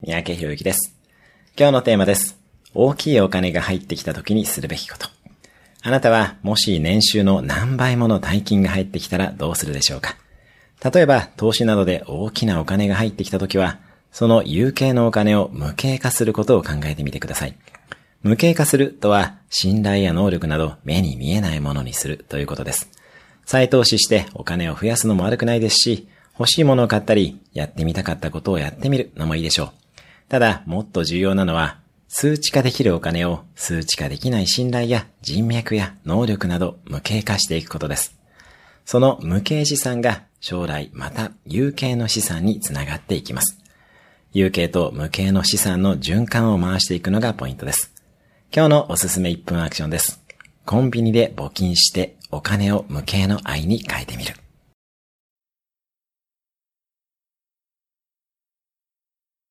三宅博之です。今日のテーマです。大きいお金が入ってきた時にするべきこと。あなたはもし年収の何倍もの大金が入ってきたらどうするでしょうか例えば投資などで大きなお金が入ってきた時は、その有形のお金を無形化することを考えてみてください。無形化するとは信頼や能力など目に見えないものにするということです。再投資してお金を増やすのも悪くないですし、欲しいものを買ったり、やってみたかったことをやってみるのもいいでしょう。ただ、もっと重要なのは、数値化できるお金を数値化できない信頼や人脈や能力など無形化していくことです。その無形資産が将来また有形の資産につながっていきます。有形と無形の資産の循環を回していくのがポイントです。今日のおすすめ1分アクションです。コンビニで募金してお金を無形の愛に変えてみる。